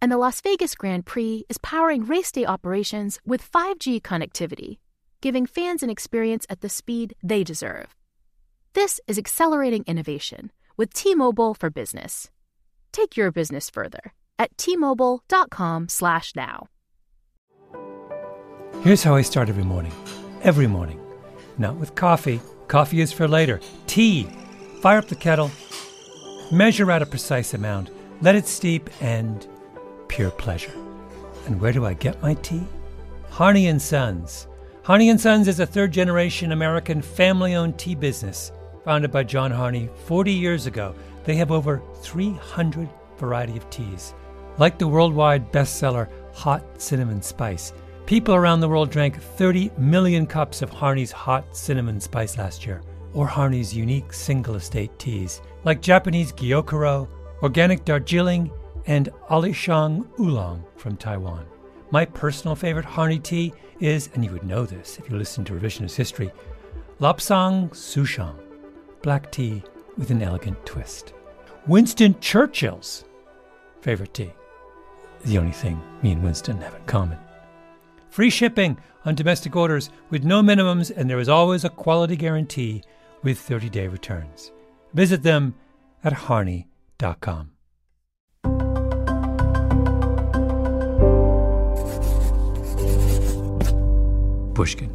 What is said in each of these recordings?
and the Las Vegas Grand Prix is powering race day operations with 5G connectivity, giving fans an experience at the speed they deserve. This is accelerating innovation with T-Mobile for Business. Take your business further at t-mobile.com/now. Here's how I start every morning. Every morning. Not with coffee. Coffee is for later. Tea. Fire up the kettle. Measure out a precise amount. Let it steep and pure pleasure. And where do I get my tea? Harney and Sons. Harney and Sons is a third generation American family owned tea business founded by John Harney 40 years ago. They have over 300 variety of teas. Like the worldwide bestseller Hot Cinnamon Spice, people around the world drank 30 million cups of Harney's Hot Cinnamon Spice last year, or Harney's unique single estate teas, like Japanese Gyokuro, organic Darjeeling, and Alishan Oolong from Taiwan. My personal favorite Harney tea is, and you would know this if you listen to revisionist history, Lapsang Souchong, black tea with an elegant twist. Winston Churchill's favorite tea, the only thing me and Winston have in common. Free shipping on domestic orders with no minimums, and there is always a quality guarantee with 30 day returns. Visit them at harney.com. Pushkin.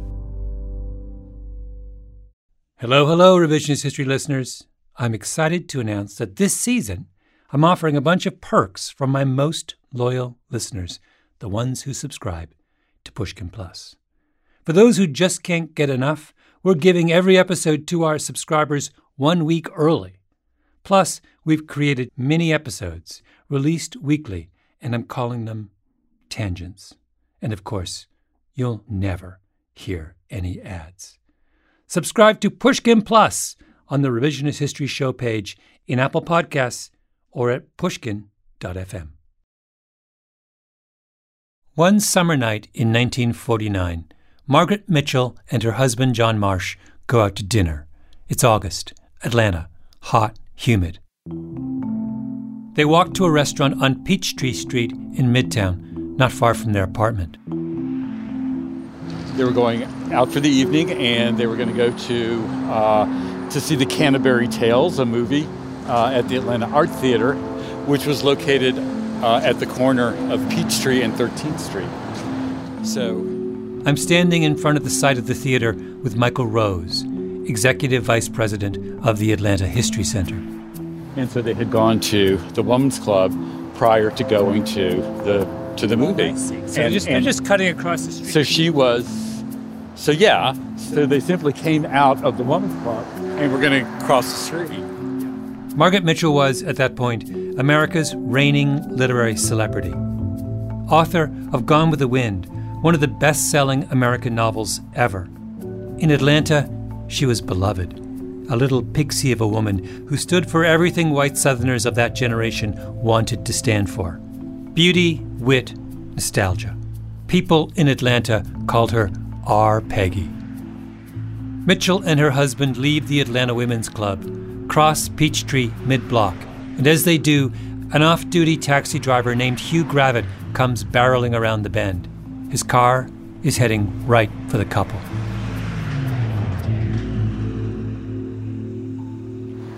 Hello, hello, Revisionist History listeners. I'm excited to announce that this season I'm offering a bunch of perks from my most loyal listeners, the ones who subscribe to Pushkin Plus. For those who just can't get enough, we're giving every episode to our subscribers one week early. Plus, we've created mini episodes released weekly, and I'm calling them tangents. And of course, you'll never hear any ads. Subscribe to Pushkin Plus on the Revisionist History Show page in Apple Podcasts or at pushkin.fm. One summer night in 1949, Margaret Mitchell and her husband John Marsh go out to dinner. It's August, Atlanta, hot, humid. They walk to a restaurant on Peachtree Street in Midtown, not far from their apartment. They were going out for the evening, and they were going to go to uh, to see the Canterbury Tales, a movie uh, at the Atlanta Art Theater, which was located uh, at the corner of Peachtree and 13th Street. So, I'm standing in front of the site of the theater with Michael Rose, executive vice president of the Atlanta History Center. And so they had gone to the Women's Club prior to going to the to the movie. So and, they're, just, they're just cutting across the street. So she was so yeah, so they simply came out of the woman's club and were going to cross the street. Margaret Mitchell was, at that point, America's reigning literary celebrity. Author of Gone with the Wind, one of the best selling American novels ever. In Atlanta, she was beloved, a little pixie of a woman who stood for everything white Southerners of that generation wanted to stand for beauty, wit, nostalgia. People in Atlanta called her R. Peggy. Mitchell and her husband leave the Atlanta Women's Club, cross Peachtree mid block, and as they do, an off duty taxi driver named Hugh Gravitt comes barreling around the bend. His car is heading right for the couple.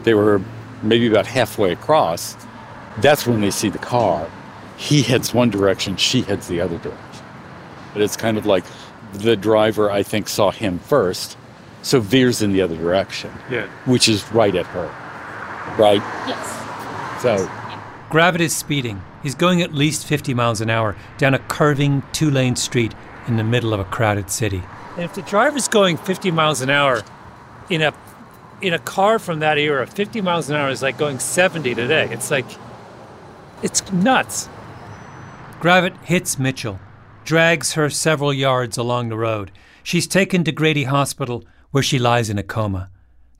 They were maybe about halfway across. That's when they see the car. He heads one direction, she heads the other direction. But it's kind of like the driver, I think, saw him first, so veers in the other direction. Yeah. Which is right at her. Right? Yes. So Gravitt is speeding. He's going at least 50 miles an hour down a curving two lane street in the middle of a crowded city. And if the driver's going 50 miles an hour in a in a car from that era, 50 miles an hour is like going 70 today. It's like it's nuts. Gravitt hits Mitchell, drags her several yards along the road. She's taken to Grady Hospital where she lies in a coma.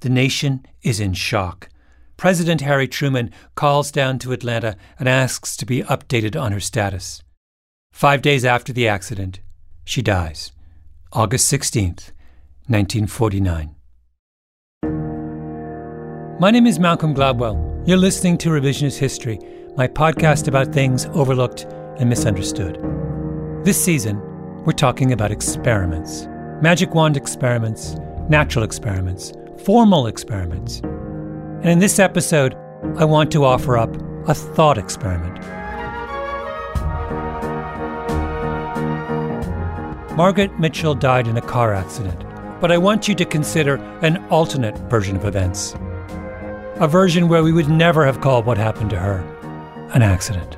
The nation is in shock. President Harry Truman calls down to Atlanta and asks to be updated on her status. Five days after the accident, she dies. August 16th, 1949. My name is Malcolm Gladwell. You're listening to Revisionist History, my podcast about things overlooked and misunderstood. This season, we're talking about experiments magic wand experiments, natural experiments, formal experiments. And in this episode, I want to offer up a thought experiment. Margaret Mitchell died in a car accident, but I want you to consider an alternate version of events. A version where we would never have called what happened to her an accident.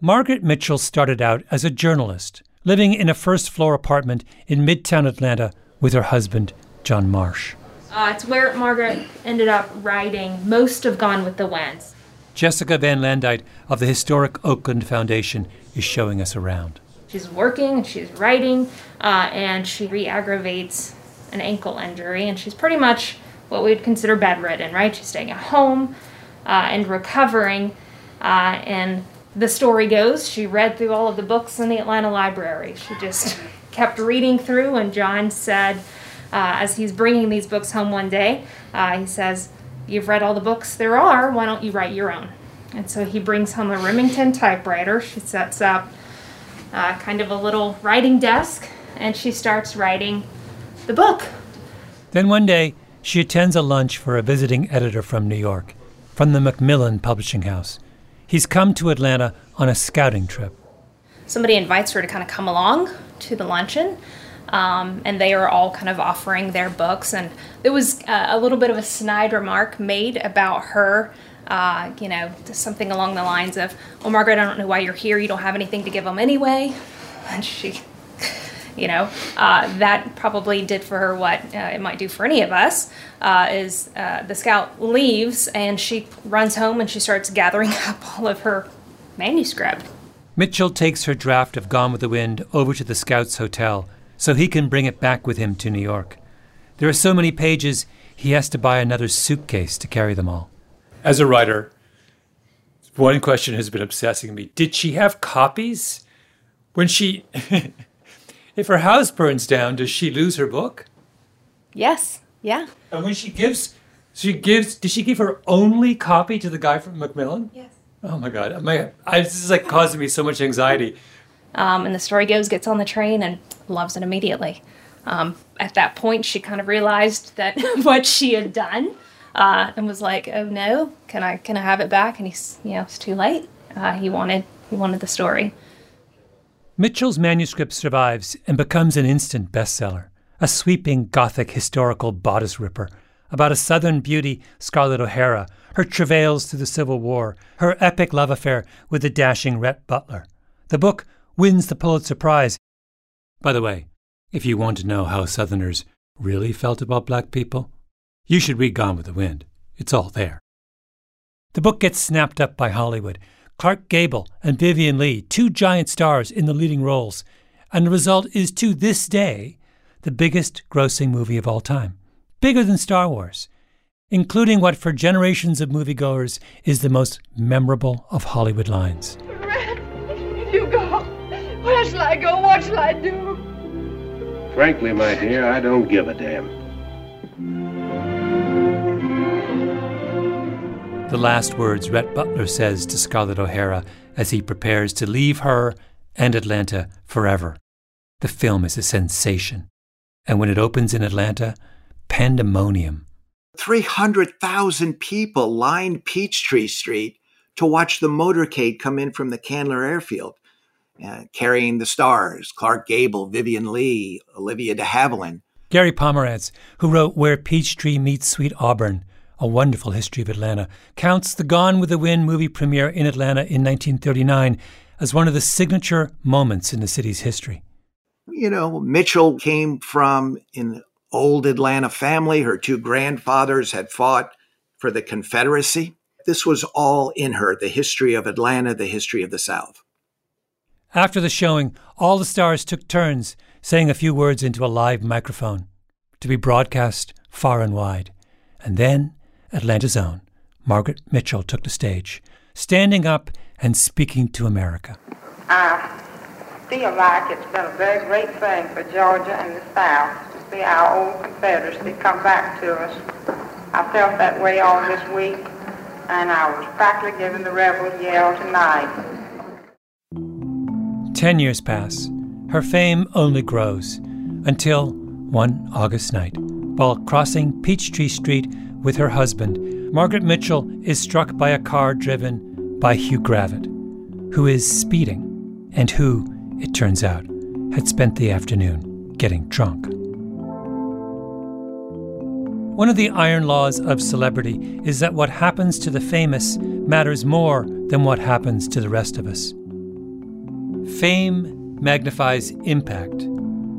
Margaret Mitchell started out as a journalist, living in a first floor apartment in midtown Atlanta with her husband, John Marsh. Uh, it's where Margaret ended up writing most of Gone with the Winds. Jessica Van Landite of the historic Oakland Foundation is showing us around. She's working, she's writing, uh, and she re aggravates an ankle injury, and she's pretty much what we would consider bedridden, right? She's staying at home uh, and recovering. Uh, and the story goes she read through all of the books in the Atlanta library. She just kept reading through, and John said, uh, as he's bringing these books home one day, uh, he says, You've read all the books there are, why don't you write your own? And so he brings home a Remington typewriter. She sets up uh, kind of a little writing desk and she starts writing the book. Then one day, she attends a lunch for a visiting editor from New York, from the Macmillan Publishing House. He's come to Atlanta on a scouting trip. Somebody invites her to kind of come along to the luncheon. Um, and they are all kind of offering their books. And there was uh, a little bit of a snide remark made about her, uh, you know, something along the lines of, Well, Margaret, I don't know why you're here. You don't have anything to give them anyway. And she, you know, uh, that probably did for her what uh, it might do for any of us. Uh, is uh, the scout leaves and she runs home and she starts gathering up all of her manuscript. Mitchell takes her draft of Gone with the Wind over to the Scouts Hotel so he can bring it back with him to New York. There are so many pages, he has to buy another suitcase to carry them all. As a writer, one question has been obsessing me. Did she have copies? When she. if her house burns down, does she lose her book? Yes, yeah. And when she gives. She gives. Did she give her only copy to the guy from Macmillan? Yes. Oh my God! My, I, this is like causing me so much anxiety. Um, and the story goes, gets on the train and loves it immediately. Um, at that point, she kind of realized that what she had done, uh, and was like, "Oh no, can I can I have it back?" And he's, you know, it's too late. Uh, he wanted he wanted the story. Mitchell's manuscript survives and becomes an instant bestseller, a sweeping Gothic historical bodice ripper about a Southern beauty, Scarlett O'Hara, her travails through the Civil War, her epic love affair with the dashing Rhett Butler. The book wins the Pulitzer Prize. By the way, if you want to know how Southerners really felt about black people, you should read Gone with the Wind. It's all there. The book gets snapped up by Hollywood. Clark Gable and Vivien Leigh, two giant stars in the leading roles, and the result is to this day the biggest grossing movie of all time, bigger than Star Wars, including what for generations of moviegoers is the most memorable of Hollywood lines. Rhett, you go. Where shall I go? What shall I do? Frankly, my dear, I don't give a damn. The last words Rhett Butler says to Scarlett O'Hara as he prepares to leave her and Atlanta forever. The film is a sensation. And when it opens in Atlanta, pandemonium. 300,000 people lined Peachtree Street to watch the motorcade come in from the Candler Airfield, uh, carrying the stars Clark Gable, Vivien Leigh, Olivia de Havilland. Gary Pomerantz, who wrote Where Peachtree Meets Sweet Auburn, a wonderful history of Atlanta, counts the Gone with the Wind movie premiere in Atlanta in 1939 as one of the signature moments in the city's history. You know, Mitchell came from an old Atlanta family. Her two grandfathers had fought for the Confederacy. This was all in her the history of Atlanta, the history of the South. After the showing, all the stars took turns saying a few words into a live microphone to be broadcast far and wide. And then Atlanta's own Margaret Mitchell took the stage, standing up and speaking to America. I feel like it's been a very great thing for Georgia and the South to see our old Confederacy come back to us. I felt that way all this week, and I was practically giving the rebel yell tonight. Ten years pass. Her fame only grows until one August night, while crossing Peachtree Street with her husband, Margaret Mitchell is struck by a car driven by Hugh Gravitt, who is speeding and who, it turns out, had spent the afternoon getting drunk. One of the iron laws of celebrity is that what happens to the famous matters more than what happens to the rest of us. Fame magnifies impact.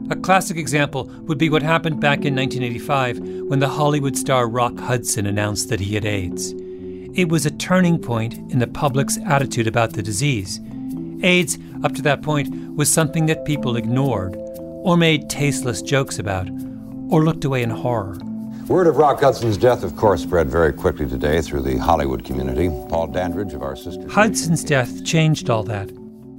A classic example would be what happened back in 1985 when the Hollywood star Rock Hudson announced that he had AIDS. It was a turning point in the public's attitude about the disease. AIDS, up to that point, was something that people ignored, or made tasteless jokes about, or looked away in horror. Word of Rock Hudson's death, of course, spread very quickly today through the Hollywood community. Paul Dandridge of our sister. Hudson's death changed all that.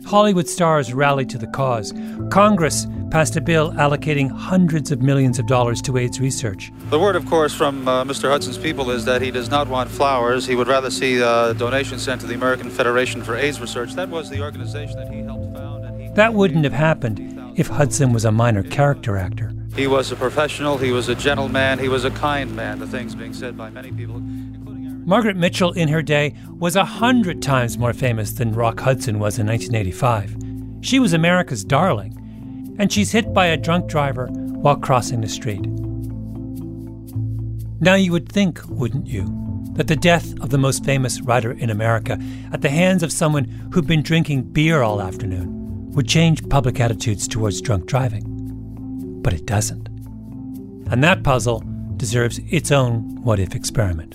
Hollywood stars rallied to the cause. Congress passed a bill allocating hundreds of millions of dollars to AIDS research. The word, of course, from uh, Mr. Hudson's people is that he does not want flowers. He would rather see uh, donations sent to the American Federation for AIDS Research. That was the organization that he helped found. He that wouldn't have happened if Hudson was a minor character actor. He was a professional, he was a gentleman, he was a kind man, the things being said by many people. Margaret Mitchell, in her day, was a hundred times more famous than Rock Hudson was in 1985. She was America's darling, and she's hit by a drunk driver while crossing the street. Now, you would think, wouldn't you, that the death of the most famous writer in America at the hands of someone who'd been drinking beer all afternoon would change public attitudes towards drunk driving but it doesn't. And that puzzle deserves its own what if experiment.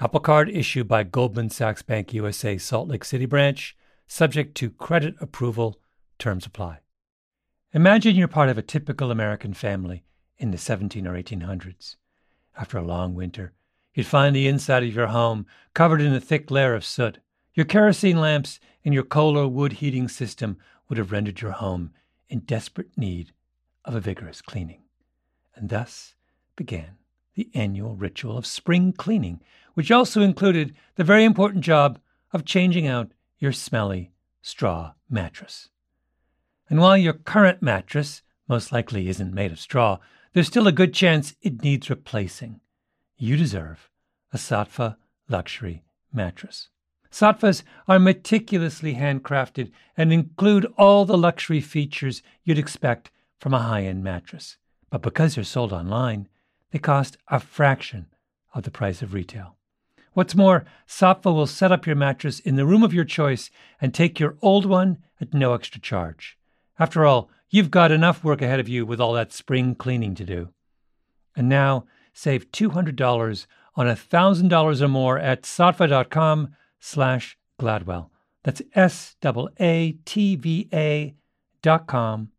Apple Card issued by Goldman Sachs Bank USA Salt Lake City branch, subject to credit approval, terms apply. Imagine you're part of a typical American family in the 17 or 1800s. After a long winter, you'd find the inside of your home covered in a thick layer of soot. Your kerosene lamps and your coal or wood heating system would have rendered your home in desperate need of a vigorous cleaning. And thus began the annual ritual of spring cleaning, which also included the very important job of changing out your smelly straw mattress. And while your current mattress most likely isn't made of straw, there's still a good chance it needs replacing. You deserve a Saatva luxury mattress. Saatvas are meticulously handcrafted and include all the luxury features you'd expect from a high end mattress. But because they're sold online, they cost a fraction of the price of retail. What's more, Saatva will set up your mattress in the room of your choice and take your old one at no extra charge. After all, you've got enough work ahead of you with all that spring cleaning to do. And now, save $200 on $1,000 or more at saatva.com slash Gladwell. That's S A A T V A betterhelp.com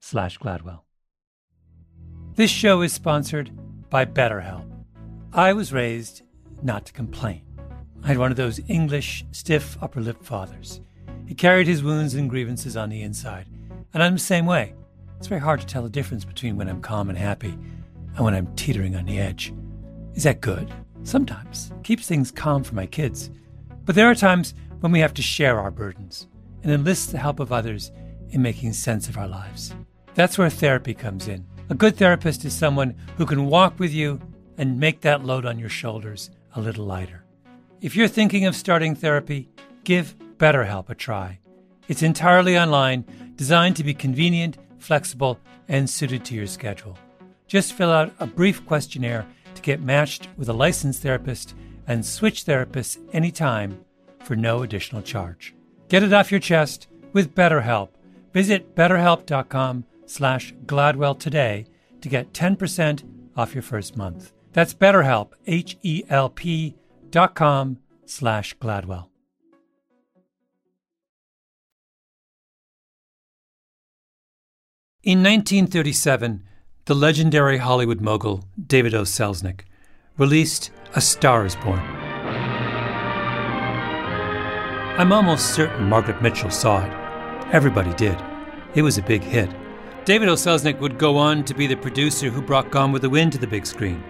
slash Gladwell. This show is sponsored by BetterHelp. I was raised not to complain. I had one of those English, stiff upper lip fathers. He carried his wounds and grievances on the inside, and I'm the same way. It's very hard to tell the difference between when I'm calm and happy and when I'm teetering on the edge. Is that good? Sometimes. Keeps things calm for my kids. But there are times when we have to share our burdens and enlist the help of others in making sense of our lives. That's where therapy comes in. A good therapist is someone who can walk with you and make that load on your shoulders a little lighter. If you're thinking of starting therapy, give BetterHelp a try. It's entirely online, designed to be convenient, flexible, and suited to your schedule. Just fill out a brief questionnaire to get matched with a licensed therapist and switch therapists anytime for no additional charge. Get it off your chest with BetterHelp. Visit betterhelp.com slash Gladwell today to get 10% off your first month. That's BetterHelp, H-E-L-P dot com slash Gladwell. In 1937, the legendary Hollywood mogul David O. Selznick released A Star is Born. I'm almost certain Margaret Mitchell saw it. Everybody did. It was a big hit. David O. Selznick would go on to be the producer who brought Gone with the Wind to the big screen.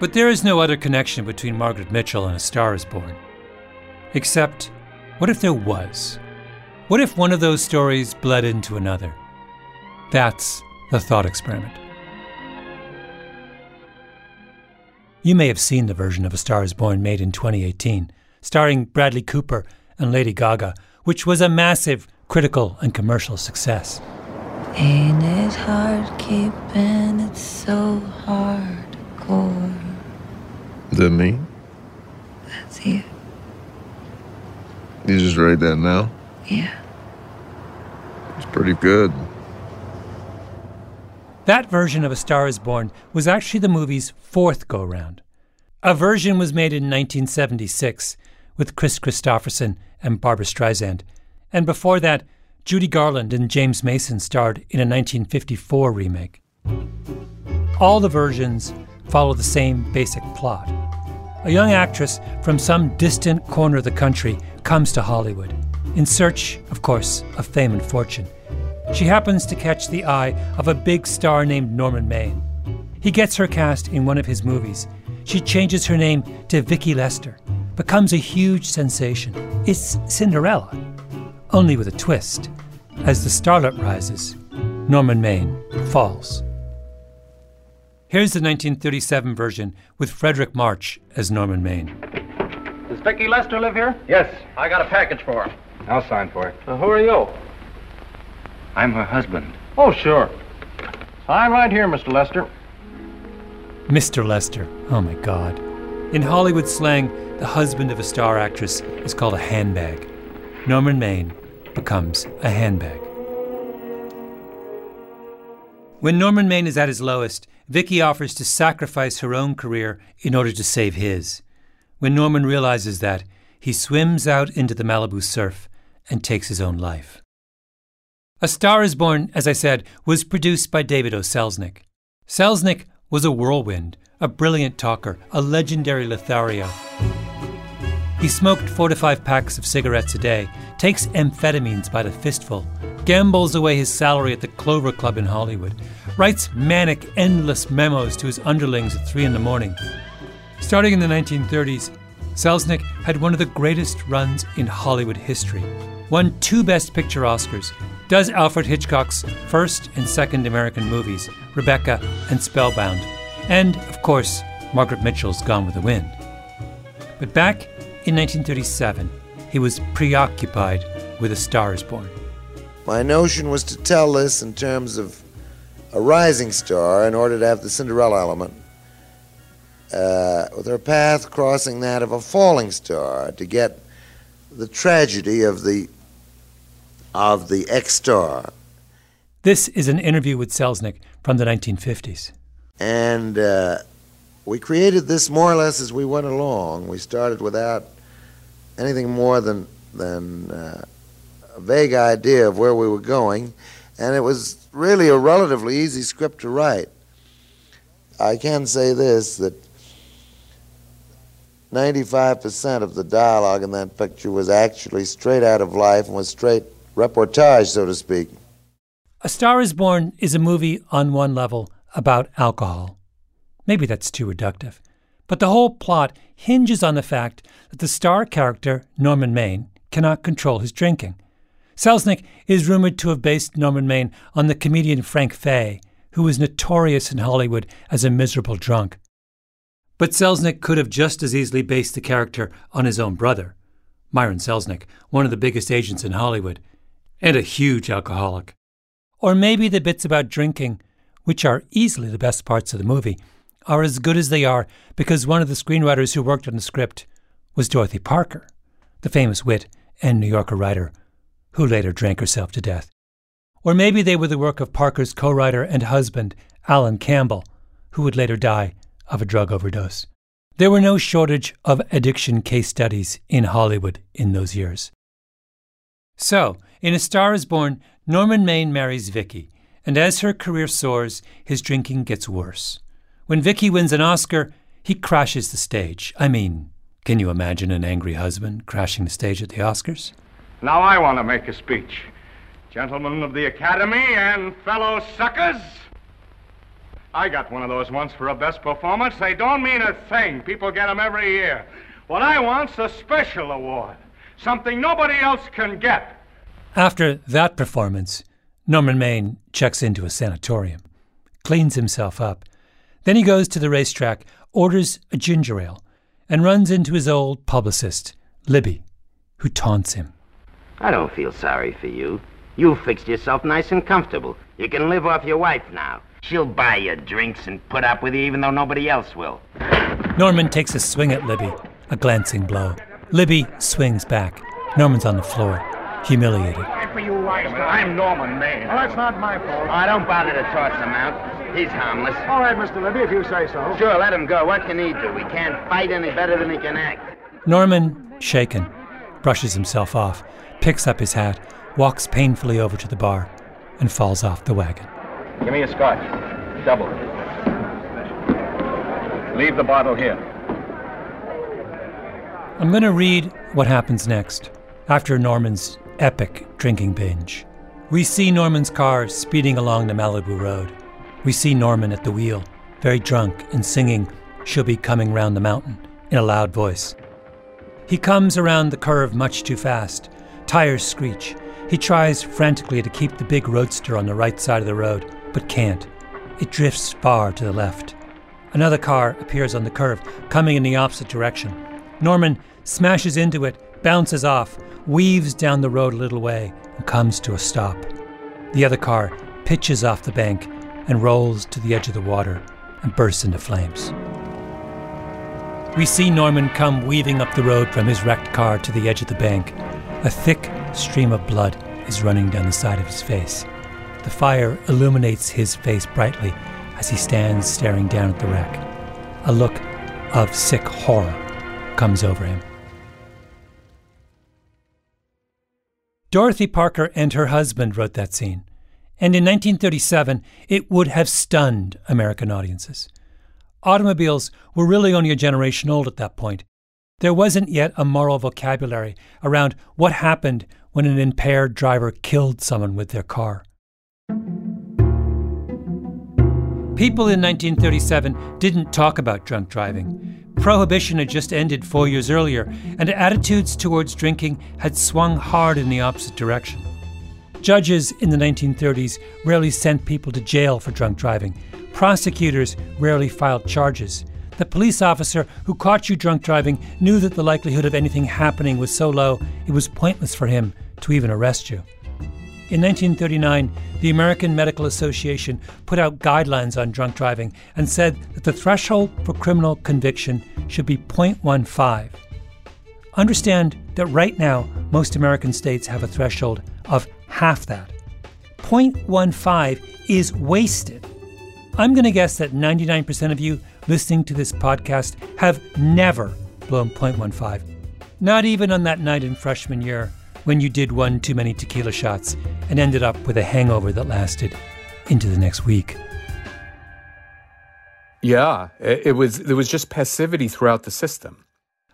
But there is no other connection between Margaret Mitchell and A Star is Born. Except, what if there was? What if one of those stories bled into another? That's the thought experiment. You may have seen the version of A Star is Born made in 2018, starring Bradley Cooper and Lady Gaga, which was a massive critical and commercial success. Ain't it hard keeping it so hardcore? That me? That's you. You just write that now? Yeah. It's pretty good. That version of A Star is Born was actually the movie's fourth go round. A version was made in 1976 with Kris Kristofferson and Barbra Streisand, and before that, Judy Garland and James Mason starred in a 1954 remake. All the versions follow the same basic plot. A young actress from some distant corner of the country comes to Hollywood, in search, of course, of fame and fortune. She happens to catch the eye of a big star named Norman Maine. He gets her cast in one of his movies. She changes her name to Vicki Lester, becomes a huge sensation. It's Cinderella, only with a twist. As the starlet rises, Norman Maine falls. Here's the 1937 version with Fredric March as Norman Maine. Does Vicki Lester live here? Yes, I got a package for her. I'll sign for it. Uh, who are you? I'm her husband. Oh, sure. Sign right here, Mr. Lester. Mr. Lester. Oh my God. In Hollywood slang, the husband of a star actress is called a handbag. Norman Maine becomes a handbag. When Norman Maine is at his lowest, Vicki offers to sacrifice her own career in order to save his. When Norman realizes that, he swims out into the Malibu surf and takes his own life. A Star is Born, as I said, was produced by David O. Selznick. Selznick was a whirlwind, a brilliant talker, a legendary Lothario. He smoked four to five packs of cigarettes a day, takes amphetamines by the fistful, gambles away his salary at the Clover Club in Hollywood, writes manic, endless memos to his underlings at three in the morning. Starting in the 1930s, Selznick had one of the greatest runs in Hollywood history. Won two Best Picture Oscars, does Alfred Hitchcock's first and second American movies, Rebecca and Spellbound, and, of course, Margaret Mitchell's Gone with the Wind. But back in 1937, he was preoccupied with A Star is Born. My notion was to tell this in terms of a rising star in order to have the Cinderella element, uh, with her path crossing that of a falling star to get the tragedy of the of the X star. This is an interview with Selznick from the 1950s. And uh, we created this more or less as we went along. We started without anything more than than uh, a vague idea of where we were going, And it was really a relatively easy script to write. I can say this that 95% of the dialogue in that picture was actually straight out of life and was straight reportage, so to speak. A Star is Born is a movie on one level about alcohol. Maybe that's too reductive. But the whole plot hinges on the fact that the star character, Norman Maine, cannot control his drinking. Selznick is rumored to have based Norman Maine on the comedian Frank Fay, who was notorious in Hollywood as a miserable drunk. But Selznick could have just as easily based the character on his own brother, Myron Selznick, one of the biggest agents in Hollywood, and a huge alcoholic. Or maybe the bits about drinking, which are easily the best parts of the movie, are as good as they are because one of the screenwriters who worked on the script was Dorothy Parker, the famous wit and New Yorker writer who later drank herself to death. Or maybe they were the work of Parker's co writer and husband, Alan Campbell, who would later die of a drug overdose. There were no shortage of addiction case studies in Hollywood in those years. So, in A Star is Born, Norman Maine marries Vicki, and as her career soars, his drinking gets worse. When Vicki wins an Oscar, he crashes the stage. I mean, can you imagine an angry husband crashing the stage at the Oscars? Now I want to make a speech. Gentlemen of the Academy and fellow suckers, I got one of those once for a best performance. They don't mean a thing. People get them every year. What I want's a special award, something nobody else can get. After that performance, Norman Maine checks into a sanatorium, cleans himself up, then he goes to the racetrack, orders a ginger ale, and runs into his old publicist, Libby, who taunts him. I don't feel sorry for you. You fixed yourself nice and comfortable. You can live off your wife now. She'll buy you drinks and put up with you even though nobody else will. Norman takes a swing at Libby, a glancing blow. Libby swings back. Norman's on the floor, humiliated. For you, I'm Norman Maine. Well, that's not my fault. Oh, I don't bother to toss them out. He's harmless. All right, Mr. Libby, if you say so. Sure, let him go. What can he do? He can't fight any better than he can act. Norman, shaken, brushes himself off, picks up his hat, walks painfully over to the bar, and falls off the wagon. Give me a scotch. Double. Leave the bottle here. I'm going to read what happens next after Norman's epic drinking binge. We see Norman's car speeding along the Malibu Road. We see Norman at the wheel, very drunk and singing She'll Be Coming Round the Mountain in a loud voice. He comes around the curve much too fast. Tires screech. He tries frantically to keep the big roadster on the right side of the road, but can't. It drifts far to the left. Another car appears on the curve, coming in the opposite direction. Norman smashes into it, bounces off, weaves down the road a little way, and comes to a stop. The other car pitches off the bank and rolls to the edge of the water and bursts into flames. We see Norman come weaving up the road from his wrecked car to the edge of the bank. A thick stream of blood is running down the side of his face. The fire illuminates his face brightly as he stands staring down at the wreck. A look of sick horror comes over him. Dorothy Parker and her husband wrote that scene. And in 1937, it would have stunned American audiences. Automobiles were really only a generation old at that point. There wasn't yet a moral vocabulary around what happened when an impaired driver killed someone with their car. People in 1937 didn't talk about drunk driving. Prohibition had just ended four years earlier, and attitudes towards drinking had swung hard in the opposite direction. Judges in the 1930s rarely sent people to jail for drunk driving. Prosecutors rarely filed charges. The police officer who caught you drunk driving knew that the likelihood of anything happening was so low it was pointless for him to even arrest you. In 1939, the American Medical Association put out guidelines on drunk driving and said that the threshold for criminal conviction should be 0.15. Understand that right now, most American states have a threshold of half that. 0.15 is wasted. I'm going to guess that 99% of you listening to this podcast have never blown 0.15. Not even on that night in freshman year when you did one too many tequila shots and ended up with a hangover that lasted into the next week. Yeah, it, was there was just passivity throughout the system.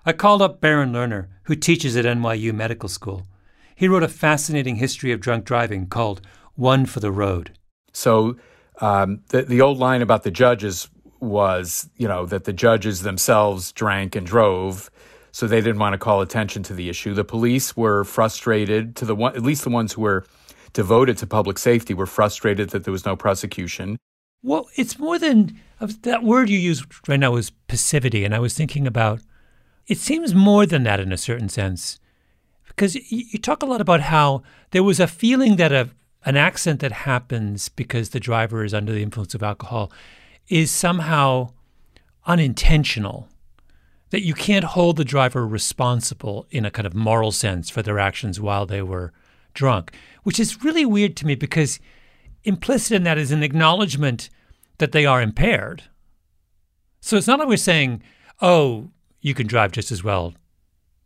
I called up Barron Lerner, who teaches at NYU Medical School. He wrote a fascinating history of drunk driving called One for the Road. So um, the the old line about the judges was, you know, that the judges themselves drank and drove, so they didn't want to call attention to the issue. The police were frustrated to the one, at least the ones who were devoted to public safety were frustrated that there was no prosecution. Well, it's more than that word you used right now was passivity, and I was thinking about it seems more than that in a certain sense, because you talk a lot about how there was a feeling that a an accident that happens because the driver is under the influence of alcohol is somehow unintentional. That you can't hold the driver responsible in a kind of moral sense for their actions while they were drunk, which is really weird to me because implicit in that is an acknowledgement that they are impaired. So it's not like we're saying, oh, you can drive just as well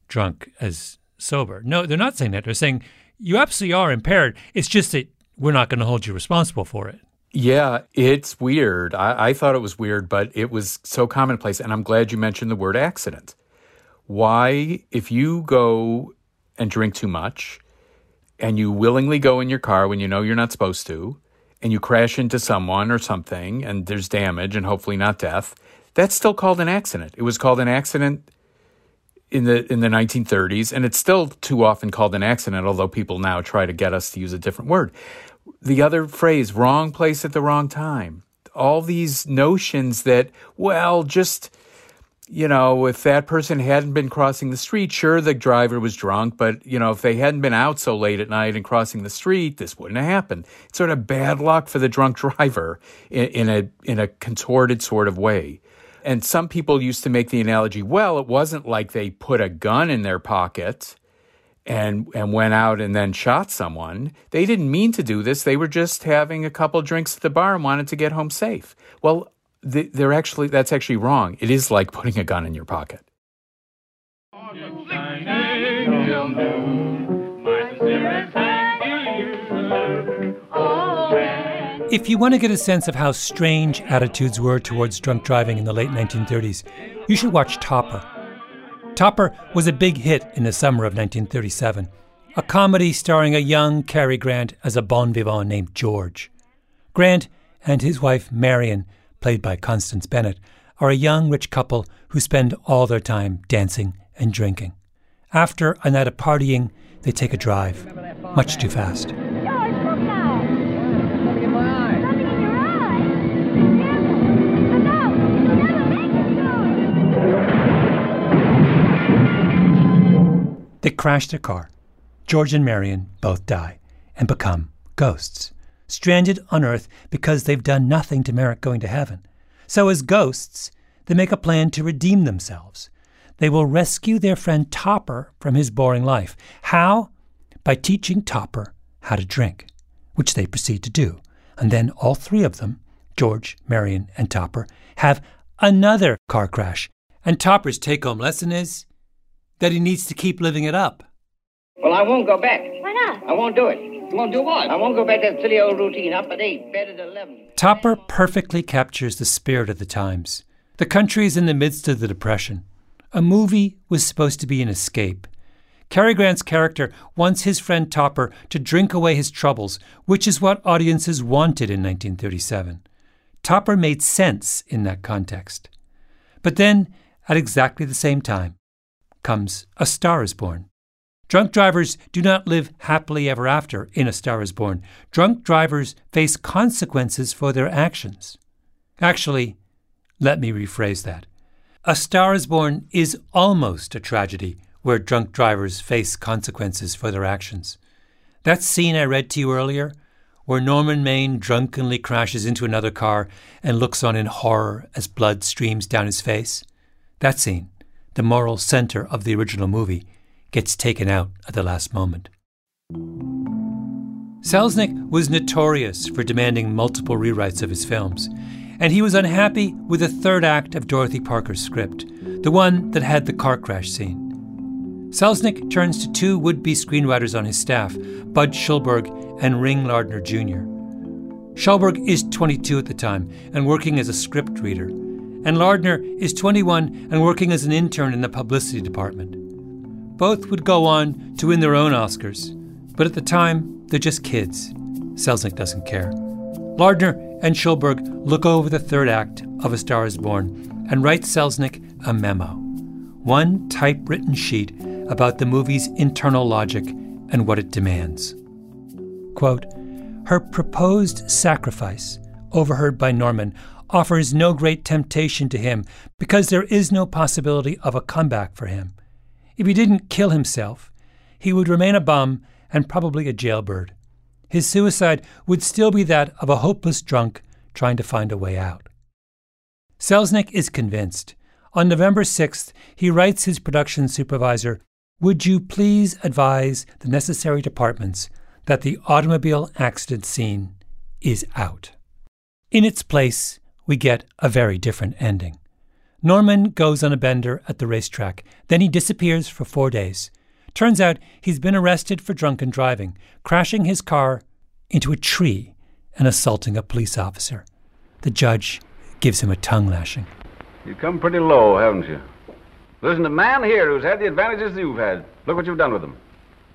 drunk as sober. No, they're not saying that. They're saying you absolutely are impaired. It's just that we're not going to hold you responsible for it. Yeah, it's weird. I, I, thought it was weird, but it was so commonplace. And I'm glad you mentioned the word accident. Why, if you go and drink too much and you willingly go in your car when you know you're not supposed to, and you crash into someone or something and there's damage and hopefully not death, that's still called an accident. It was called an accident in the in the 1930s and it's still too often called an accident although people now try to get us to use a different word the other phrase, wrong place at the wrong time. All these notions that, well, just, you know, if that person hadn't been crossing the street, sure, the driver was drunk, but, you know, if they hadn't been out so late at night and crossing the street, this wouldn't have happened. It's sort of bad luck for the drunk driver in, in a, in a contorted sort of way. And some people used to make the analogy, well, it wasn't like they put a gun in their pocket and and went out and then shot someone. They didn't mean to do this. They were just having a couple drinks at the bar and wanted to get home safe. Well, they're actually that's actually wrong. It is like putting a gun in your pocket. If you want to get a sense of how strange attitudes were towards drunk driving in the late 1930s, you should watch Topper. Topper was a big hit in the summer of 1937, a comedy starring a young Cary Grant as a bon vivant named George. Grant and his wife Marion, played by Constance Bennett, are a young rich couple who spend all their time dancing and drinking. After a night of partying, they take a drive, much too fast. They crash their car. George and Marion both die and become ghosts, stranded on Earth because they've done nothing to merit going to heaven. So, as ghosts, they make a plan to redeem themselves. They will rescue their friend Topper from his boring life. How? By teaching Topper how to drink, which they proceed to do. And then all three of them, George, Marion, and Topper, have another car crash. And Topper's take home lesson is that he needs to keep living it up. Well, I won't go back. Why not? I won't do it. You won't do what? I won't go back to the silly old routine. Up at 8, bed at 11. Topper perfectly captures the spirit of the times. The country is in the midst of the Depression. A movie was supposed to be an escape. Cary Grant's character wants his friend Topper to drink away his troubles, which is what audiences wanted in 1937. Topper made sense in that context. But then, at exactly the same time, comes A Star is Born. Drunk drivers do not live happily ever after in A Star is Born. Drunk drivers face consequences for their actions. Actually, let me rephrase that. A Star is Born is almost a tragedy where drunk drivers face consequences for their actions. That scene I read to you earlier, where Norman Maine drunkenly crashes into another car and looks on in horror as blood streams down his face, that scene the moral center of the original movie, gets taken out at the last moment. Selznick was notorious for demanding multiple rewrites of his films, and he was unhappy with the third act of Dorothy Parker's script, the one that had the car crash scene. Selznick turns to two would be screenwriters on his staff, Budd Schulberg and Ring Lardner Jr. Schulberg is 22 at the time and working as a script reader, and Lardner is 21 and working as an intern in the publicity department. Both would go on to win their own Oscars, but at the time, they're just kids. Selznick doesn't care. Lardner and Schulberg look over the third act of A Star is Born and write Selznick a memo. One typewritten sheet about the movie's internal logic and what it demands. Quote, her proposed sacrifice, overheard by Norman, offers no great temptation to him because there is no possibility of a comeback for him. If he didn't kill himself, he would remain a bum and probably a jailbird. His suicide would still be that of a hopeless drunk trying to find a way out. Selznick is convinced. On November 6th, he writes his production supervisor would you please advise the necessary departments that the automobile accident scene is out? In its place, we get a very different ending. Norman goes on a bender at the racetrack, then he disappears for four days. Turns out he's been arrested for drunken driving, crashing his car into a tree and assaulting a police officer. The judge gives him a tongue lashing. You've come pretty low, haven't you? Isn't a man here who's had the advantages you've had. Look what you've done with them.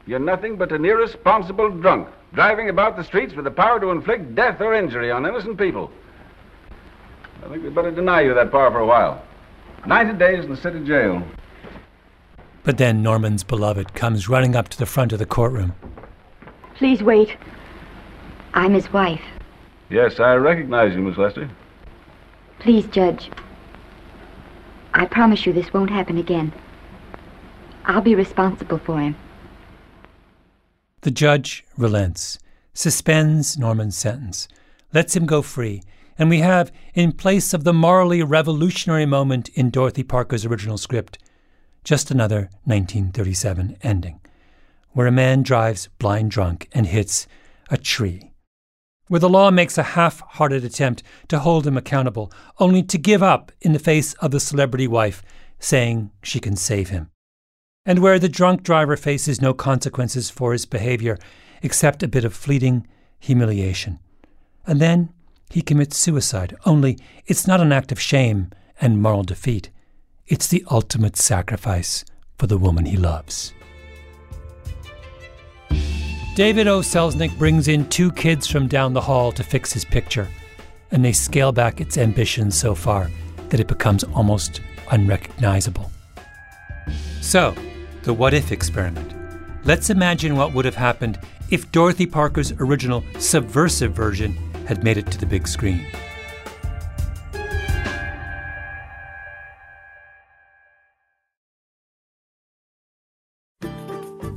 You're nothing but an irresponsible drunk, driving about the streets with the power to inflict death or injury on innocent people. I think we'd better deny you that power for a while. Ninety days in the city jail. But then Norman's beloved comes running up to the front of the courtroom. Please wait. I'm his wife. Yes, I recognize you, Miss Lester. Please, Judge. I promise you this won't happen again. I'll be responsible for him. The judge relents, suspends Norman's sentence, lets him go free, and we have, in place of the morally revolutionary moment in Dorothy Parker's original script, just another 1937 ending, where a man drives blind drunk and hits a tree where the law makes a half hearted attempt to hold him accountable, only to give up in the face of the celebrity wife saying she can save him. And where the drunk driver faces no consequences for his behavior except a bit of fleeting humiliation. And then he commits suicide, only it's not an act of shame and moral defeat. It's the ultimate sacrifice for the woman he loves. David O. Selznick brings in two kids from down the hall to fix his picture, and they scale back its ambitions so far that it becomes almost unrecognizable. So, the what if experiment. Let's imagine what would have happened if Dorothy Parker's original subversive version had made it to the big screen.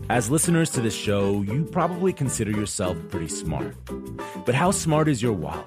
As listeners to this show, you probably consider yourself pretty smart. But how smart is your wallet?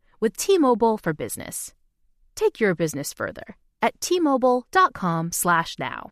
with T-Mobile for Business. Take your business further at T-Mobile.com/now.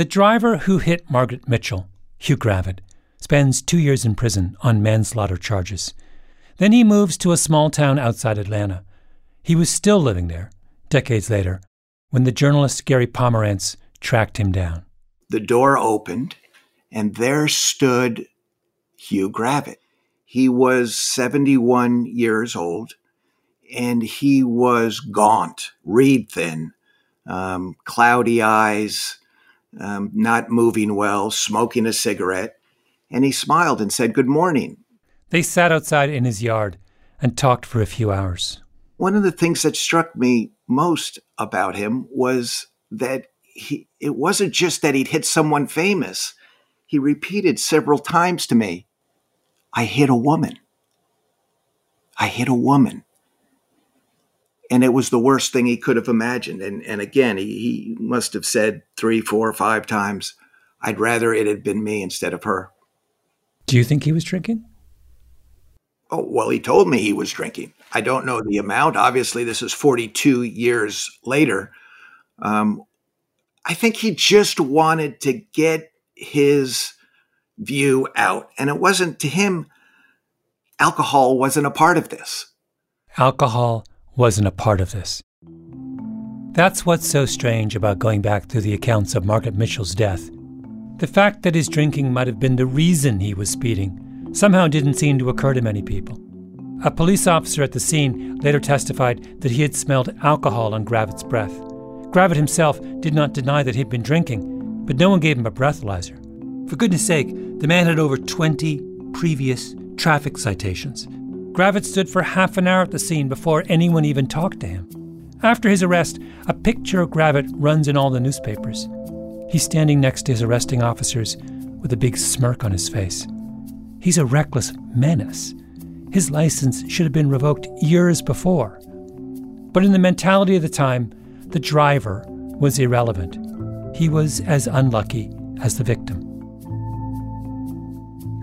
The driver who hit Margaret Mitchell, Hugh Gravitt, spends two years in prison on manslaughter charges. Then he moves to a small town outside Atlanta. He was still living there, decades later, when the journalist Gary Pomerantz tracked him down. The door opened, and there stood Hugh Gravitt. He was 71 years old, and he was gaunt, reed thin, um, cloudy eyes, um, not moving well, smoking a cigarette. And he smiled and said, Good morning. They sat outside in his yard and talked for a few hours. One of the things that struck me most about him was that he, it wasn't just that he'd hit someone famous. He repeated several times to me, I hit a woman. I hit a woman. And it was the worst thing he could have imagined. And, and again, he, he must have said three, four, five times, I'd rather it had been me instead of her. Do you think he was drinking? Oh, well, he told me he was drinking. I don't know the amount. Obviously, this is 42 years later. Um, I think he just wanted to get his view out. And it wasn't to him, alcohol wasn't a part of this. Alcohol wasn't a part of this. That's what's so strange about going back through the accounts of Margaret Mitchell's death. The fact that his drinking might have been the reason he was speeding somehow didn't seem to occur to many people. A police officer at the scene later testified that he had smelled alcohol on Gravitt's breath. Gravitt himself did not deny that he'd been drinking, but no one gave him a breathalyzer. For goodness sake, the man had over 20 previous traffic citations. Gravitt stood for half an hour at the scene before anyone even talked to him. After his arrest, a picture of Gravitt runs in all the newspapers. He's standing next to his arresting officers with a big smirk on his face. He's a reckless menace. His license should have been revoked years before. But in the mentality of the time, the driver was irrelevant. He was as unlucky as the victim.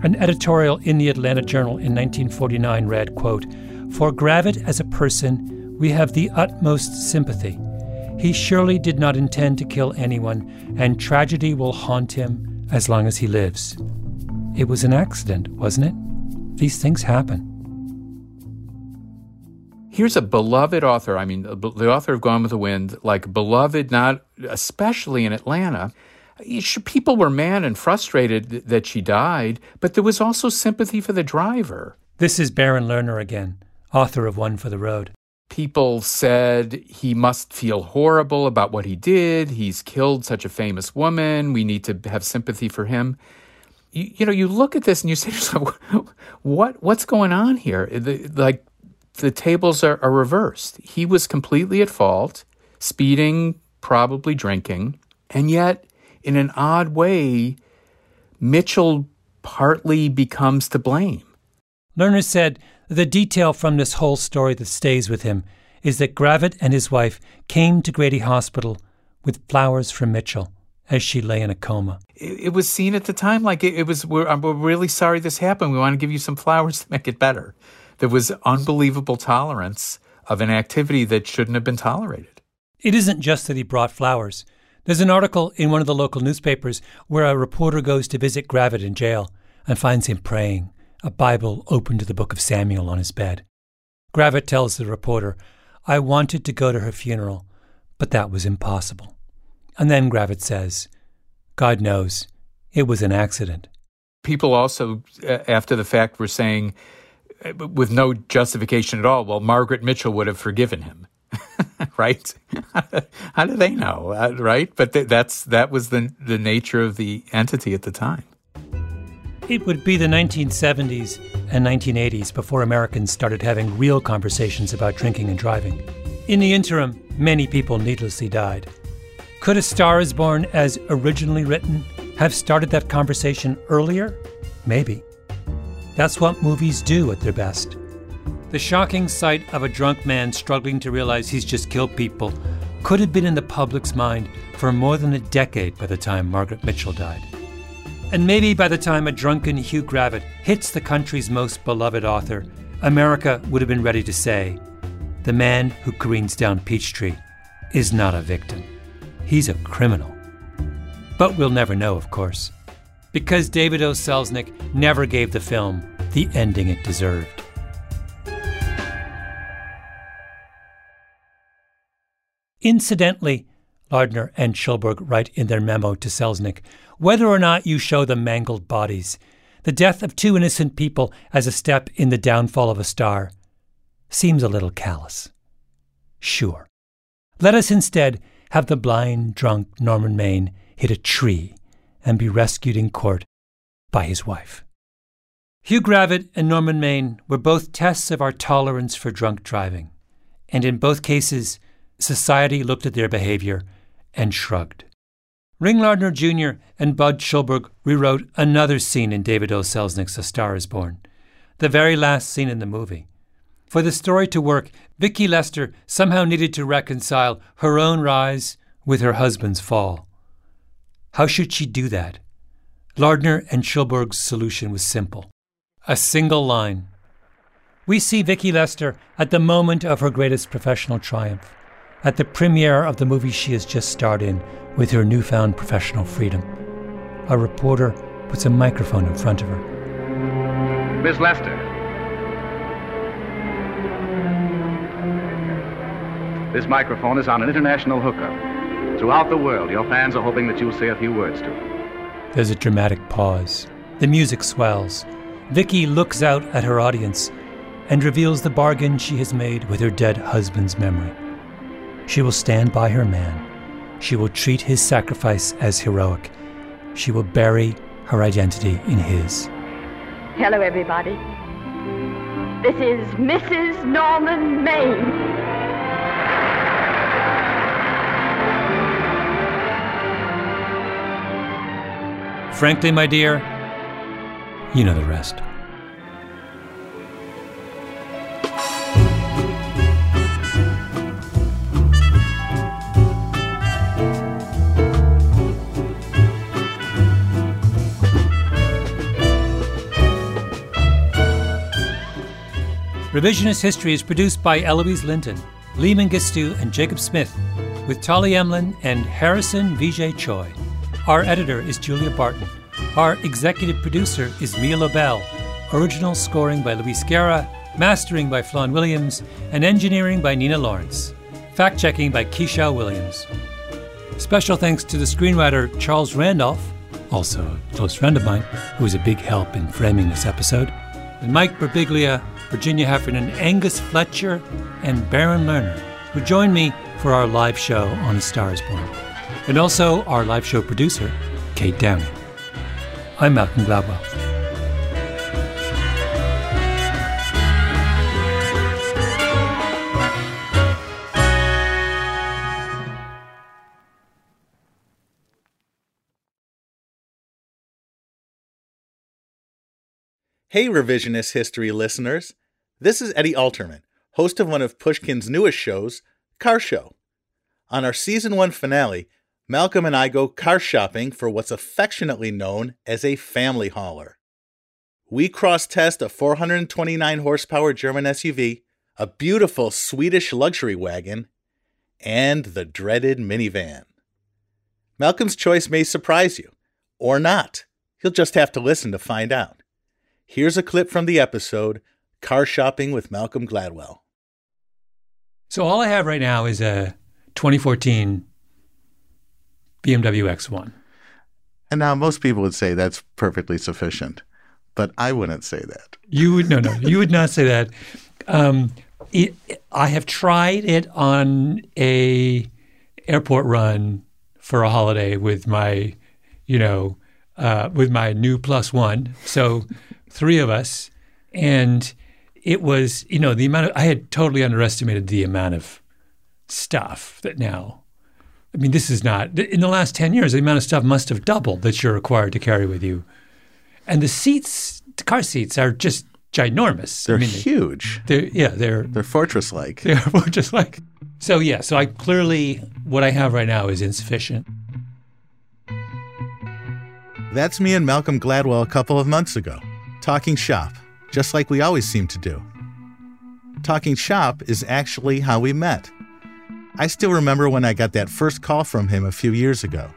An editorial in the Atlanta Journal in 1949 read, quote, For Gravitt as a person, we have the utmost sympathy. He surely did not intend to kill anyone, and tragedy will haunt him as long as he lives. It was an accident, wasn't it? These things happen. Here's a beloved author. I mean, the author of Gone with the Wind, like beloved, not especially in Atlanta. People were mad and frustrated that she died, but there was also sympathy for the driver. This is Barron Lerner again, author of One for the Road. People said he must feel horrible about what he did. He's killed such a famous woman. We need to have sympathy for him you, you know, you look at this and you say to yourself, what, what's going on here? The, like, the tables are, are reversed. He was completely at fault, speeding, probably drinking, and yet, in an odd way, Mitchell partly becomes to blame. Lerner said the detail from this whole story that stays with him is that Gravitt and his wife came to Grady Hospital with flowers for Mitchell as she lay in a coma. It, it was seen at the time like it, it was, we're, we're really sorry this happened. We want to give you some flowers to make it better. There was unbelievable tolerance of an activity that shouldn't have been tolerated. It isn't just that he brought flowers. There's an article in one of the local newspapers where a reporter goes to visit Gravitt in jail and finds him praying, a Bible open to the book of Samuel on his bed. Gravitt tells the reporter, I wanted to go to her funeral, but that was impossible. And then Gravitt says, God knows, it was an accident. People also, uh, after the fact, were saying, uh, with no justification at all, well, Margaret Mitchell would have forgiven him. right? How do they know? Uh, right? But th- that's that was the the nature of the entity at the time. It would be the 1970s and 1980s before Americans started having real conversations about drinking and driving. In the interim, many people needlessly died. Could A Star is Born, as originally written, have started that conversation earlier? Maybe. That's what movies do at their best. The shocking sight of a drunk man struggling to realize he's just killed people could have been in the public's mind for more than a decade by the time Margaret Mitchell died. And maybe by the time a drunken Hugh Gravitt hits the country's most beloved author, America would have been ready to say, the man who careens down Peachtree is not a victim. He's a criminal. But we'll never know, of course, because David O. Selznick never gave the film the ending it deserved. Incidentally, Lardner and Schulberg write in their memo to Selznick whether or not you show the mangled bodies, the death of two innocent people as a step in the downfall of a star seems a little callous. Sure. Let us instead have the blind, drunk Norman Maine hit a tree and be rescued in court by his wife. Hugh Gravitt and Norman Maine were both tests of our tolerance for drunk driving, and in both cases, society looked at their behavior and shrugged. Ring Lardner Jr. and Budd Schulberg rewrote another scene in David O. Selznick's A Star is Born, the very last scene in the movie. For the story to work, Vicki Lester somehow needed to reconcile her own rise with her husband's fall. How should she do that? Lardner and Schulberg's solution was simple a single line. We see Vicki Lester at the moment of her greatest professional triumph at the premiere of the movie she has just starred in with her newfound professional freedom. A reporter puts a microphone in front of her. Miss Lester. This microphone is on an international hookup. Throughout the world, your fans are hoping that you'll say a few words to them. There's a dramatic pause. The music swells. Vicki looks out at her audience and reveals the bargain she has made with her dead husband's memory. She will stand by her man. She will treat his sacrifice as heroic. She will bury her identity in his. Hello, everybody. This is Mrs. Norman Maine. Frankly, my dear, you know the rest. Revisionist History is produced by Eloise Linton, Lee Mengistu, and Jacob Smith, with Tali Emlen and Harrison Vijay Choi. Our editor is Julia Barton. Our executive producer is Mia Lobel. Original scoring by Luis Guerra, mastering by Flawn Williams, and engineering by Nina Lawrence. Fact checking by Keisha Williams. Special thanks to the screenwriter Charles Randolph, also a close friend of mine, who was a big help in framing this episode, and Mike Birbiglia, Virginia Heffernan, Angus Fletcher, and Barron Lerner, who joined me for our live show on A Star is Born. And also our live show producer, Kate Downey. I'm Malcolm Gladwell. Hey, revisionist history listeners. This is Eddie Alterman, host of one of Pushkin's newest shows, Car Show. On our season one finale, Malcolm and I go car shopping for what's affectionately known as a family hauler. We cross test a 429 horsepower German SUV, a beautiful Swedish luxury wagon, and the dreaded minivan. Malcolm's choice may surprise you, or not. You'll just have to listen to find out. Here's a clip from the episode Car Shopping with Malcolm Gladwell. So all I have right now is a 2014 BMW X1. And now most people would say that's perfectly sufficient, but I wouldn't say that. You would no no. You would not say that. Um, it, I have tried it on a airport run for a holiday with my, you know, uh, with my new plus one. So three of us, and it was you know the amount of I had totally underestimated the amount of stuff that now. I mean, this is not in the last ten years. The amount of stuff must have doubled that you're required to carry with you, and the seats, the car seats, are just ginormous. They're I mean, huge. They're yeah, they're They're fortress like. they're fortress like. So yeah, so I clearly what I have right now is insufficient. That's me and Malcolm Gladwell a couple of months ago, talking shop, just like we always seem to do. Talking shop is actually how we met. I still remember when I got that first call from him a few years ago.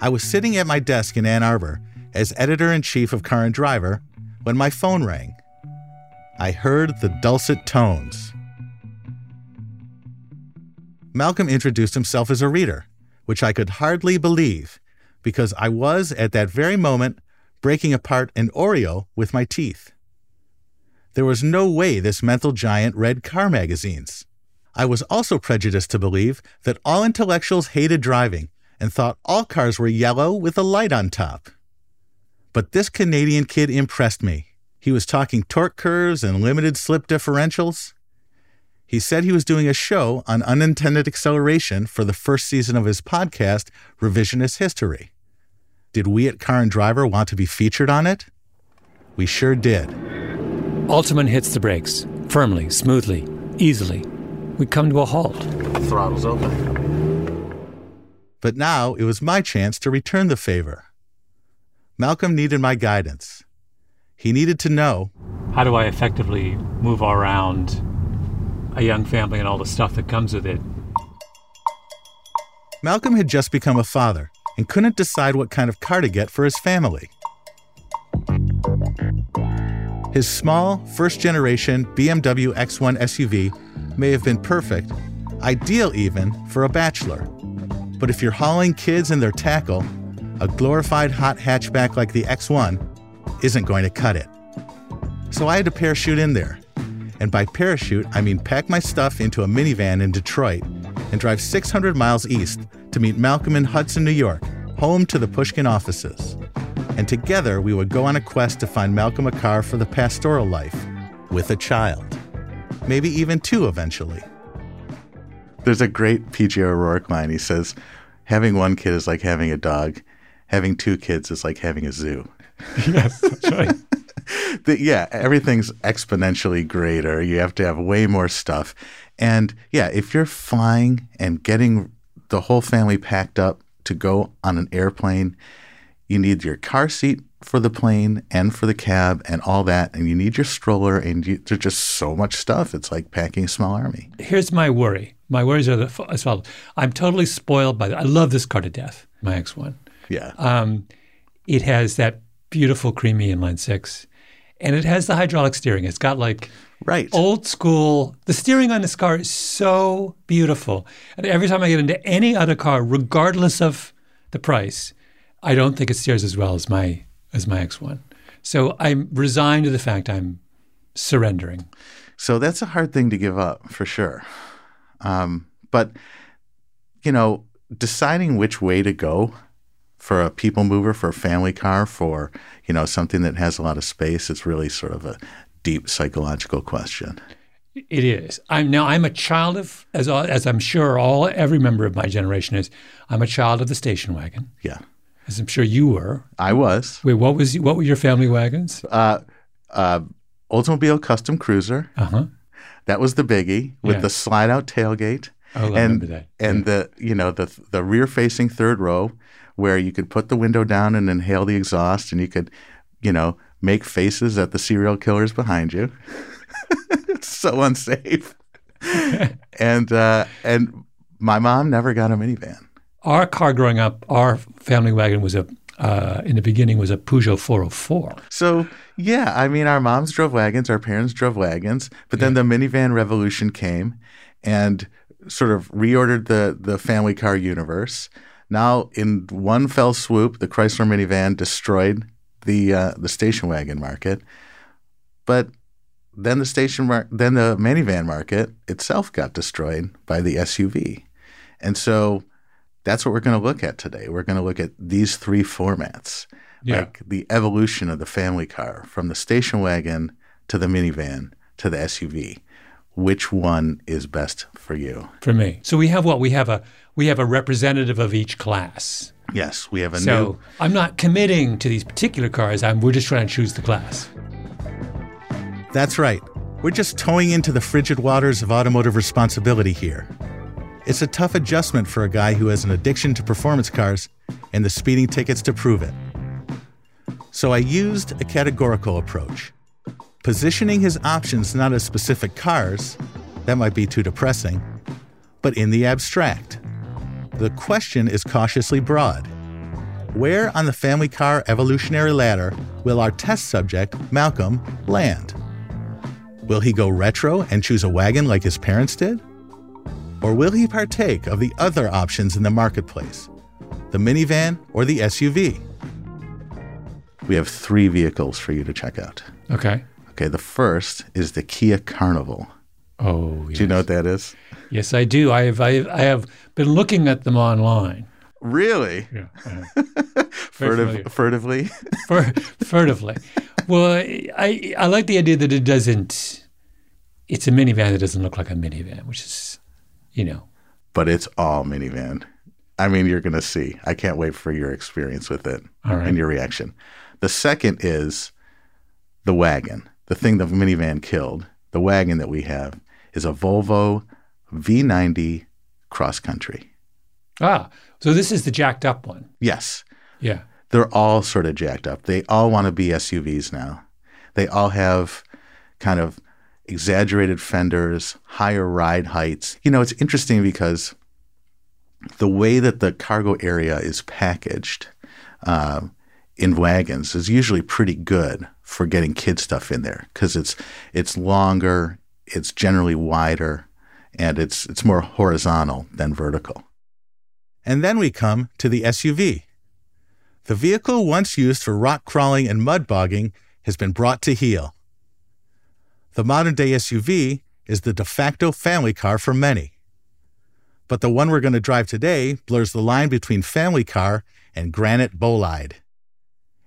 I was sitting at my desk in Ann Arbor as editor in chief of Car and Driver when my phone rang. I heard the dulcet tones. Malcolm introduced himself as a reader, which I could hardly believe because I was, at that very moment, breaking apart an Oreo with my teeth. There was no way this mental giant read car magazines. I was also prejudiced to believe that all intellectuals hated driving and thought all cars were yellow with a light on top. But this Canadian kid impressed me. He was talking torque curves and limited slip differentials. He said he was doing a show on unintended acceleration for the first season of his podcast, Revisionist History. Did we at Car and Driver want to be featured on it? We sure did. Alterman hits the brakes firmly, smoothly, easily. We come to a halt. Throttles open. But now it was my chance to return the favor. Malcolm needed my guidance. He needed to know How do I effectively move around a young family and all the stuff that comes with it? Malcolm had just become a father and couldn't decide what kind of car to get for his family. His small, first generation BMW X1 SUV may have been perfect, ideal even, for a bachelor. But if you're hauling kids and their tackle, a glorified hot hatchback like the X1 isn't going to cut it. So I had to parachute in there. And by parachute, I mean pack my stuff into a minivan in Detroit and drive 600 miles east to meet Malcolm in Hudson, New York, home to the Pushkin offices. And together we would go on a quest to find Malcolm a car for the pastoral life with a child. Maybe even two eventually. There's a great PJ O'Rourke line. He says, Having one kid is like having a dog, having two kids is like having a zoo. yes, that's right. that yeah, everything's exponentially greater. You have to have way more stuff. And yeah, if you're flying and getting the whole family packed up to go on an airplane, you need your car seat for the plane and for the cab and all that. And you need your stroller, and you, there's just so much stuff. It's like packing a small army. Here's my worry. My worries are as follows. I'm totally spoiled by that. I love this car to death, my X1. Yeah. Um, it has that beautiful creamy inline six, and it has the hydraulic steering. It's got like right old school. The steering on this car is so beautiful, and every time I get into any other car, regardless of the price, I don't think it steers as well as my as my X1. So I'm resigned to the fact I'm surrendering. So that's a hard thing to give up for sure. Um, but you know, deciding which way to go for a people mover, for a family car, for you know something that has a lot of space, it's really sort of a deep psychological question. It is. I'm now. I'm a child of, as as I'm sure all every member of my generation is. I'm a child of the station wagon. Yeah, as I'm sure you were. I was. Wait, what was what were your family wagons? Uh, uh, Oldsmobile Custom Cruiser. Uh huh. That was the biggie with Yeah. the slide out tailgate. Oh, I and remember that. and the you know the the rear facing third row where you could put the window down and inhale the exhaust and you could you know make faces at the serial killers behind you. it's so unsafe. and uh, and my mom never got a minivan. Our car growing up, our family wagon was a uh, in the beginning was a Peugeot 404. So yeah, I mean, our moms drove wagons, our parents drove wagons, but then the minivan revolution came and sort of reordered the the family car universe. Now, in one fell swoop, the Chrysler minivan destroyed the uh, the station wagon market, but then the station mar- then the minivan market itself got destroyed by the SUV, and so that's what we're going to look at today. We're going to look at these three formats, Yeah. like the evolution of the family car from the station wagon to the minivan to the SUV. Which one is best for you? for me. So we have what we have a we have a representative of each class. Yes, we have a so new I'm not committing to these particular cars. I'm we're just trying to choose the class. That's right. We're just towing into the frigid waters of automotive responsibility here. It's a tough adjustment for a guy who has an addiction to performance cars and the speeding tickets to prove it. So I used a categorical approach, positioning his options not as specific cars, that might be too depressing, but in the abstract. The question is cautiously broad. Where on the family car evolutionary ladder will our test subject, Malcolm, land? Will he go retro and choose a wagon like his parents did? Or will he partake of the other options in the marketplace, the minivan or the SUV? We have three vehicles for you to check out. Okay. Okay, the first is the Kia Carnival. Oh, Do you know what that is? Yes, I do. I have I have, I have been looking at them online. Really? Yeah. I have. Very familiar. Furtive, furtively? Fur, furtively. Well, I I like the idea that it doesn't. It's a minivan that doesn't look like a minivan, which is, you know, but it's all minivan. I mean, you're going to see. I can't wait for your experience with it right. and your reaction. The second is the wagon, the thing the minivan killed. The wagon that we have is a Volvo V90 cross country. ah. So this is the jacked up one. Yes, Yeah. they're all sort of jacked up. They all want to be SUVs now. They all have kind of exaggerated fenders, higher ride heights. You know, it's interesting because the way that the cargo area is packaged uh, in wagons is usually pretty good for getting kid stuff in there because it's it's longer, it's generally wider, and it's it's more horizontal than vertical. And then we come to the SUV. The vehicle once used for rock crawling and mud bogging has been brought to heel. The modern day SUV is the de facto family car for many. But the one we're going to drive today blurs the line between family car and granite bolide.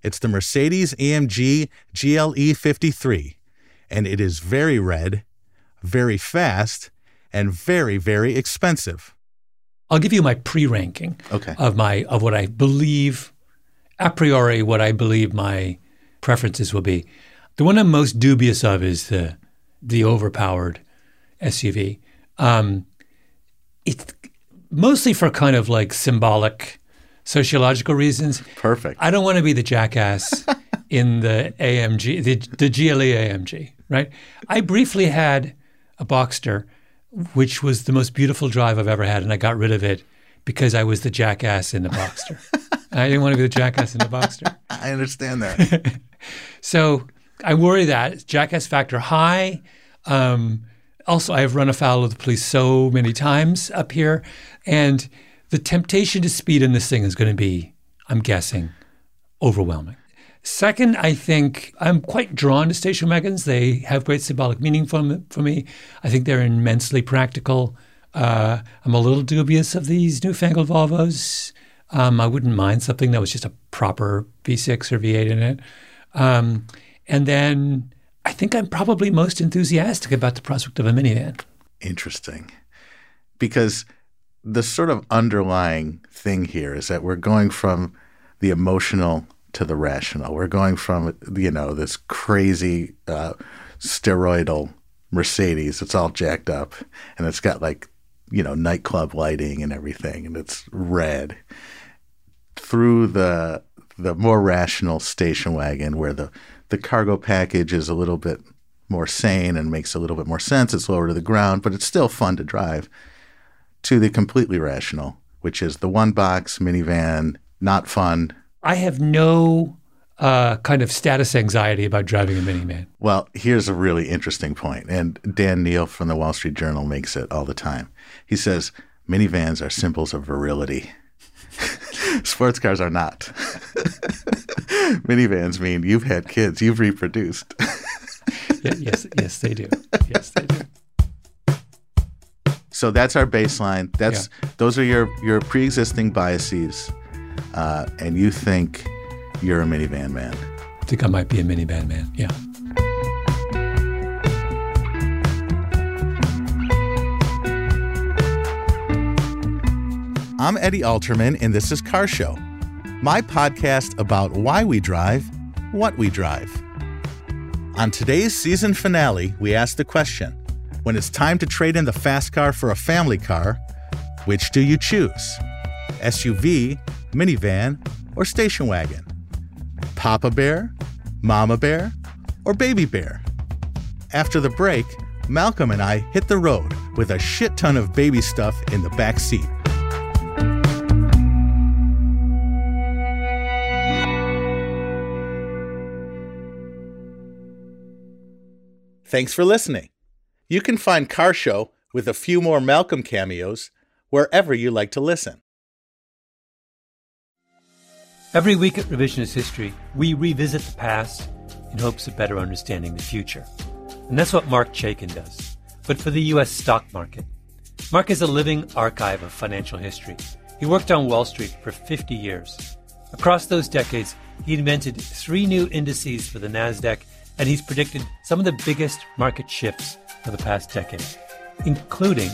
It's the Mercedes AMG GLE 53, and it is very red, very fast, and very, very expensive. I'll give you my pre-ranking Okay. of my of what I believe a priori what I believe my preferences will be. The one I'm most dubious of is the the overpowered SUV. Um, it's mostly for kind of like symbolic sociological reasons. Perfect. I don't want to be the jackass in the AMG, the, the GLE AMG, right? I briefly had a Boxster, which was the most beautiful drive I've ever had, and I got rid of it because I was the jackass in the Boxster. I didn't want to be the jackass in the Boxster. I understand that. So I worry that jackass factor high. Um, also, I have run afoul of the police so many times up here, and the temptation to speed in this thing is going to be, I'm guessing, overwhelming. Second, I think I'm quite drawn to station wagons. They have great symbolic meaning for. For me. I think they're immensely practical. Uh, I'm a little dubious of these newfangled Volvos. Um, I wouldn't mind something that was just a proper V6 or V8 in it. Um, and then I think I'm probably most enthusiastic about the prospect of a minivan. Interesting. Because the sort of underlying thing here is that we're going from the emotional to the rational. We're going from, you know, this crazy uh, steroidal Mercedes. It's all jacked up and it's got like, you know, nightclub lighting and everything and it's red through the the more rational station wagon where the the cargo package is a little bit more sane and makes a little bit more sense. It's lower to the ground, but it's still fun to drive. To the completely rational, which is the one box minivan, not fun. I have no uh, kind of status anxiety about driving a minivan. Well, here's a really interesting point, and Dan Neil from the Wall Street Journal makes it all the time. He says minivans are symbols of virility. Sports cars are not. Minivans mean you've had kids, you've reproduced. Yeah, yes, yes, they do. Yes, they do. So that's our baseline. That's those are your your pre-existing biases, uh, and you think you're a minivan man. I think I might be a minivan man. Yeah. I'm Eddie Alterman, and this is Car Show, my podcast about why we drive, what we drive. On today's season finale, we ask the question when it's time to trade in the fast car for a family car, which do you choose? SUV, minivan, or station wagon? Papa Bear, Mama Bear, or Baby Bear? After the break, Malcolm and I hit the road with a shit ton of baby stuff in the back seat. Thanks for listening. You can find Car Show with a few more Malcolm cameos wherever you like to listen. Every week at Revisionist History, we revisit the past in hopes of better understanding the future. And that's what Marc Chaikin does, but for the U.S. stock market. Marc is a living archive of financial history. He worked on Wall Street for 50 years. Across those decades, he invented three new indices for the NASDAQ, and he's predicted some of the biggest market shifts of the past decade, including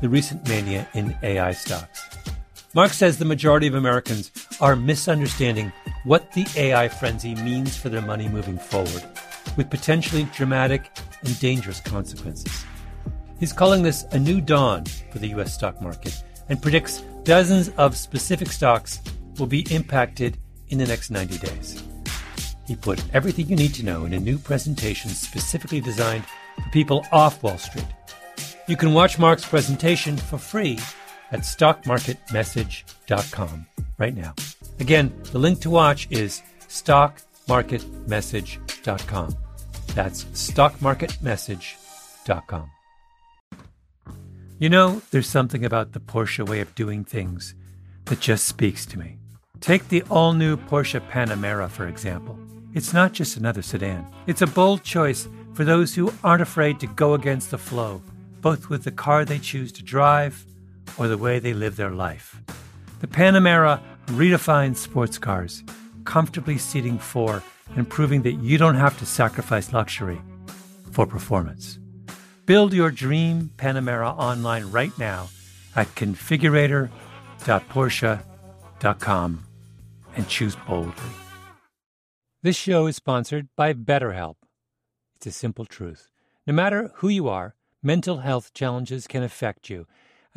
the recent mania in AI stocks. Marc says the majority of Americans are misunderstanding what the AI frenzy means for their money moving forward, with potentially dramatic and dangerous consequences. He's calling this a new dawn for the U.S. stock market and predicts dozens of specific stocks will be impacted in the next 90 days. He put everything you need to know in a new presentation specifically designed for people off Wall Street. You can watch Marc's presentation for free at stockmarketmessage.com right now. Again, the link to watch is stockmarketmessage.com. That's stockmarketmessage.com. You know, there's something about the Porsche way of doing things that just speaks to me. Take the all new Porsche Panamera, for example. It's not just another sedan, it's a bold choice for those who aren't afraid to go against the flow, both with the car they choose to drive or the way they live their life. The Panamera redefines sports cars, comfortably seating four and proving that you don't have to sacrifice luxury for performance. Build your dream Panamera online right now at configurator.porsche.com and choose boldly. This show is sponsored by BetterHelp. It's a simple truth. No matter who you are, mental health challenges can affect you,